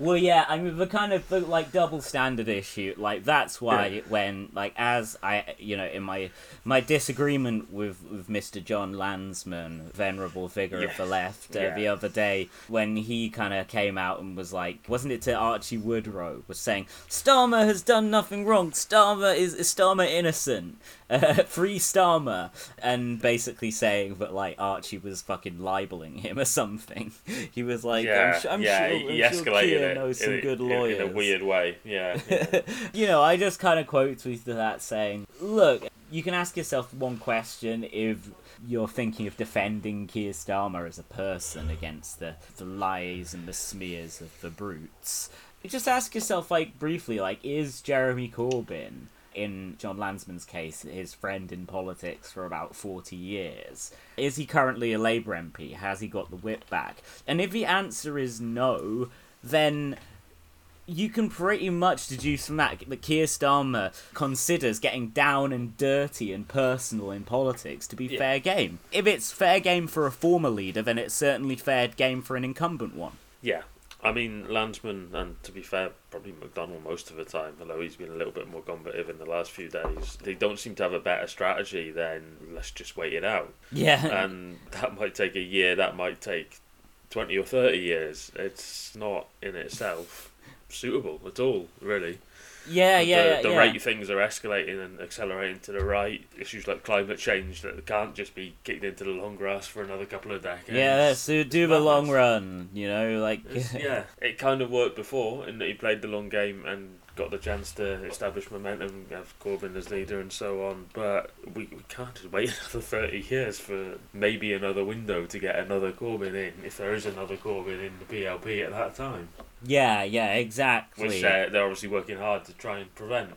Well, yeah, I mean the kind of the, like double standard issue. Like that's why Yeah. when like as I you know in my my disagreement with with Mr. Jon Lansman, venerable figure of the left, uh, Yeah. the other day when he kind of came out and was like, wasn't it to Archie Woodrow was saying Starmer has done nothing wrong. Starmer is, is Starmer innocent. Uh, free Starmer, and basically saying that like Archie was fucking libeling him or something. He was like, yeah, I'm, su- I'm yeah, sure, he I'm sure escalated it knows in, some a- good in- lawyers. in a weird way. Yeah, yeah. you know, I just kind of quote tweeted that saying, "Look, you can ask yourself one question if you're thinking of defending Keir Starmer as a person against the the lies and the smears of the brutes. Just ask yourself, like briefly, like is Jeremy Corbyn?" In Jon Lansman's case, his friend in politics for about 40 years. Is he currently a Labour MP? Has he got the whip back? And if the answer is no, then you can pretty much deduce from that that Keir Starmer considers getting down and dirty and personal in politics to be Yeah. fair game. If it's fair game for a former leader, then it's certainly fair game for an incumbent one. Yeah. I mean, Lansman, and to be fair, probably McDonnell most of the time, although he's been a little bit more combative in the last few days, they don't seem to have a better strategy than let's just wait it out. Yeah. And that might take a year, that might take 20 or 30 years. It's not in itself suitable at all, really. yeah, yeah, the, yeah. the yeah. rate things are escalating and accelerating to the right. Issues like climate change that can't just be kicked into the long grass for another couple of decades. Yeah, so do the long run, you know, like yeah, it kind of worked before in that he played the long game and got the chance to establish momentum, have Corbyn as leader and so on. But we, we can't just wait another 30 years for maybe another window to get another Corbyn in, if there is another Corbyn in the PLP at that time. Yeah, yeah, exactly. Which uh, they're obviously working hard to try and prevent.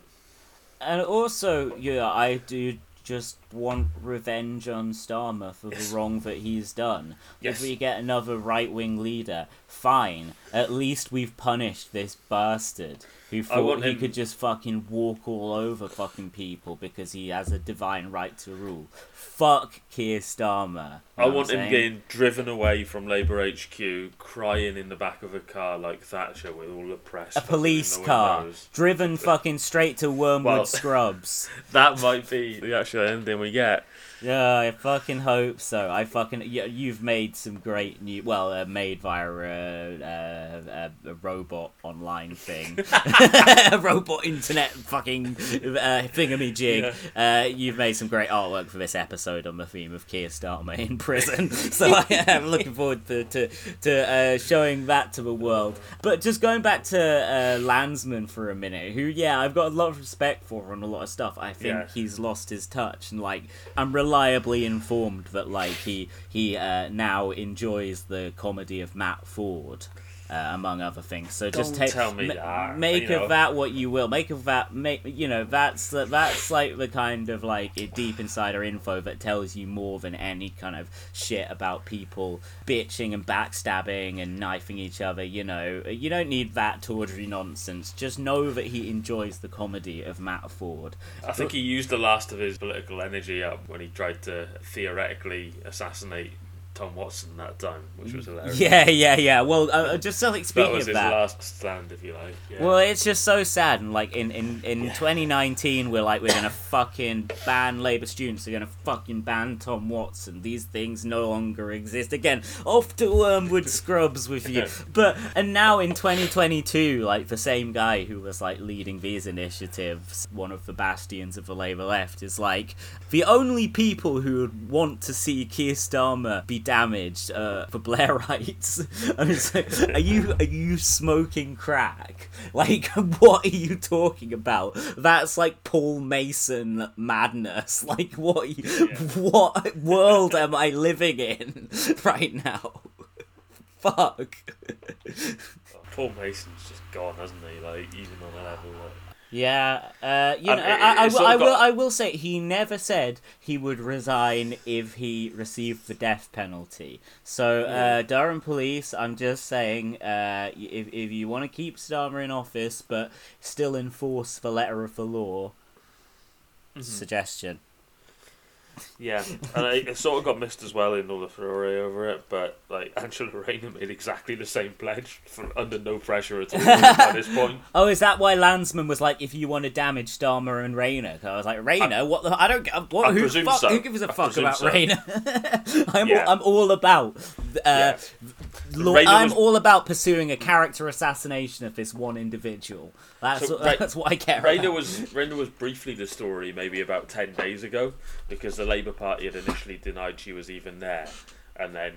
And also, yeah, I do just want revenge on Starmer for Yes. the wrong that he's done. Yes. If we get another right wing leader, fine. At least we've punished this bastard who thought he him- could just fucking walk all over fucking people because he has a divine right to rule. Fuck Keir Starmer. I want him getting driven away from Labour HQ, crying in the back of a car like Thatcher with all the press. a police car driven fucking straight to Wormwood Well- Scrubs. That might be the actual ending we get. Yeah, I fucking hope so. I fucking yeah, you've made some great new well, uh, made via a, a, robot online thing, a robot internet fucking uh, thingamajig. Uh, you've made some great artwork for this episode on the theme of Keir Starmer in prison. so I am looking forward to to, to uh, showing that to the world. But just going back to uh, Lansman for a minute, who yeah, I've got a lot of respect for on a lot of stuff. I think Yeah. he's lost his touch and like I'm reliably informed that like he he uh, now enjoys the comedy of Matt Forde. Uh, among other things, so just Don't take tell me ma- that, make you know. of that what you will. Make of that, make you know that's the- that's like the kind of like deep insider info that tells you more than any kind of shit about people bitching and backstabbing and knifing each other. You know, you don't need that tawdry nonsense. Just know that he enjoys the comedy of Matt Forde. I think he used the last of his political energy up when he tried to theoretically assassinate Tom Watson that time, which was hilarious. Yeah, yeah, yeah. Well, uh, just something. Speaking that was of his that, last stand, if you like. Yeah. Well, it's just so sad, and like in in in Yeah. 2019, we're like we're gonna fucking ban Labour students. We're gonna fucking ban Tom Watson. These things no longer exist. Again, off to Wormwood Scrubs with you. But and now in 2022, like the same guy who was like leading these initiatives, one of the bastions of the Labour left, is like the only people who would want to see Keir Starmer be damaged uh, for Blairites. I was like, are you are you smoking crack? Like, what are you talking about? That's like Paul Mason madness. Like, what what world am I living in right now? Fuck. Paul Mason's just gone, hasn't he? Like even on a level. Like, Yeah, uh, you Um, know, it- I, I, will, I of will. I will say he never said he would resign if he received the death penalty. So, uh, Durham Police, I'm just saying, uh, if if you want to keep Starmer in office but still enforce the letter of the law, Mm-hmm. suggestion. Yeah, and I, it sort of got missed as well in all the furore over it, but like Angela Rayner made exactly the same pledge for under no pressure at all at this point. Oh, is that why Lansman was like, if you want to damage Starmer and Rayner? I was like, Rayner, what the? I don't. What? I who, fuck, so. who gives a I fuck about so. Rayner? I'm, Yeah. all, I'm all about. Uh. Lo- I'm was- all about pursuing a character assassination of this one individual. That's So, Ra- that's what I care Rayner about. was Rayner was briefly the story maybe about ten days ago because the Labour Party had initially denied she was even there, and then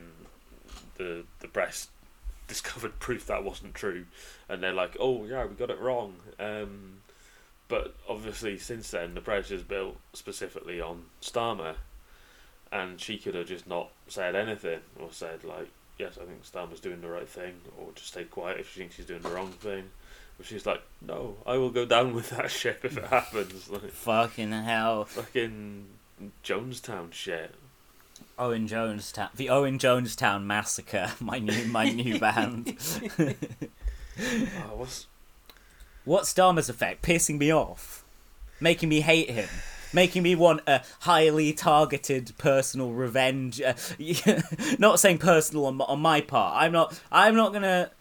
the the press discovered proof that wasn't true, and they're like, oh yeah, we got it wrong. Um, but obviously, since then, the press is built specifically on Starmer, and she could have just not said anything or said like, yes, I think Starmer's doing the right thing, or just stay quiet if she thinks she's doing the wrong thing. But she's like, no, I will go down with that ship if it happens. Like Fucking hell. fucking Jonestown shit. Owen Jonestown, the Owen Jonestown Massacre, my new my new band. Oh, what's What's Dharma's effect? Pissing me off, making me hate him, making me want a highly targeted personal revenge. Uh, not saying personal on, my- on my part. I'm not. I'm not gonna.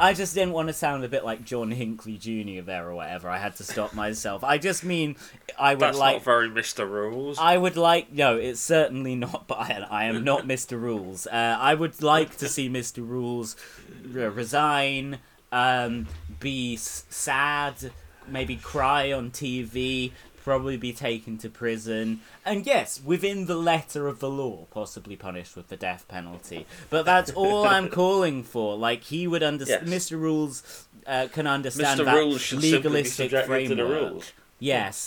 I just didn't want to sound a bit like John Hinckley Jr. there or whatever. I had to stop myself. I just mean I would that's like. not very Mr. Rules. I would like no, it's certainly not. But I, I am not Mr. Rules. Uh, I would like to see Mr. Rules re- resign, um, be s- sad, maybe cry on TV, probably be taken to prison, and yes, within the letter of the law, possibly punished with the death penalty. But that's all I'm calling for. Like he would understand. Yes. Mr. Rules uh, can understand Mr. that Rules legalistic subjected to the framework. rules. Yes,